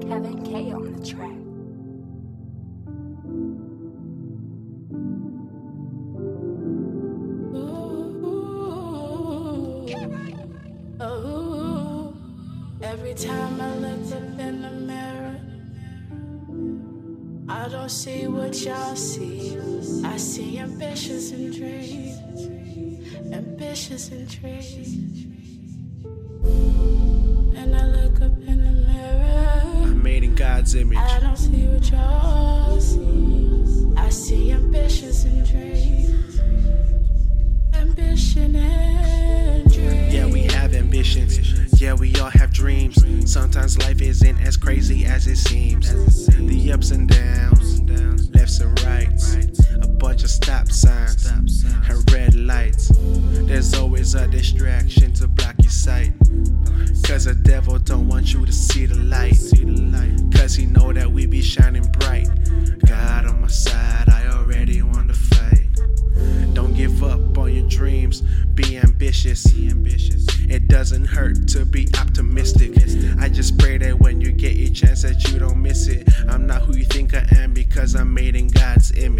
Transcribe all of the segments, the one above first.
Kevin K on the track. Oh, every time I look up in the mirror, I don't see what y'all see. I see ambitions and dreams, ambitions and dreams. And I look God's image. I don't see what y'all see. I see ambitions and dreams, ambition and dreams. Yeah, we have ambitions. Yeah, we all have dreams. Sometimes life isn't as crazy as it seems. The ups and downs, lefts and rights, a bunch of stop signs and red lights. There's always a distraction to block your sight. Cause the devil don't want you to see the light. Cause he know that we be shining bright. God on my side, I already won the fight. Don't give up on your dreams. Be ambitious. Be ambitious. It doesn't hurt to be optimistic. I just pray that when you get your chance that you don't miss it. I'm not who you think I am because I'm made in God's image.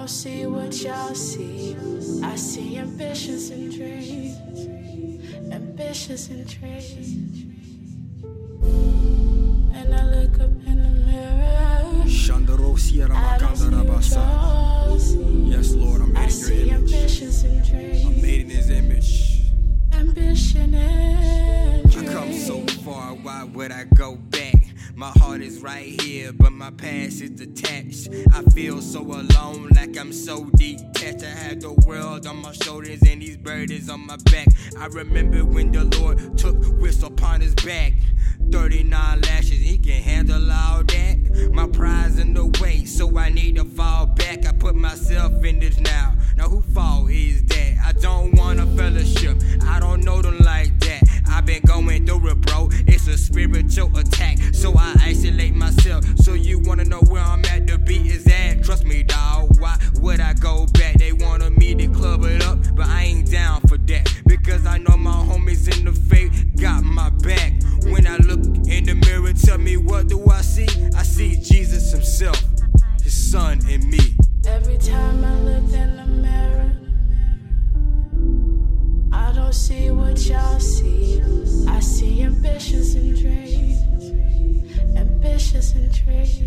Don't see what y'all see. I see ambitions and dreams, ambitions and dreams. And I look up in the mirror, Shandaro Sierra I Makanda Rabasa. Yes, Lord, I'm I made in your see image. ambitions and dreams. I'm made in his image. ambition and dreams. I come so far, why would I go back? My heart is right here, but my past is detached. I feel so alone, like I'm so detached. I had the world on my shoulders and these burdens on my back. I remember when the Lord took whistle upon his back. 39 lashes, he can handle all that. My pride's in the way, so I need to fall back. I put myself in this now. Now, who fault himself, his son, and me. Every time I look in the mirror, I don't see what y'all see. I see ambitions and dreams, ambitious and dreams.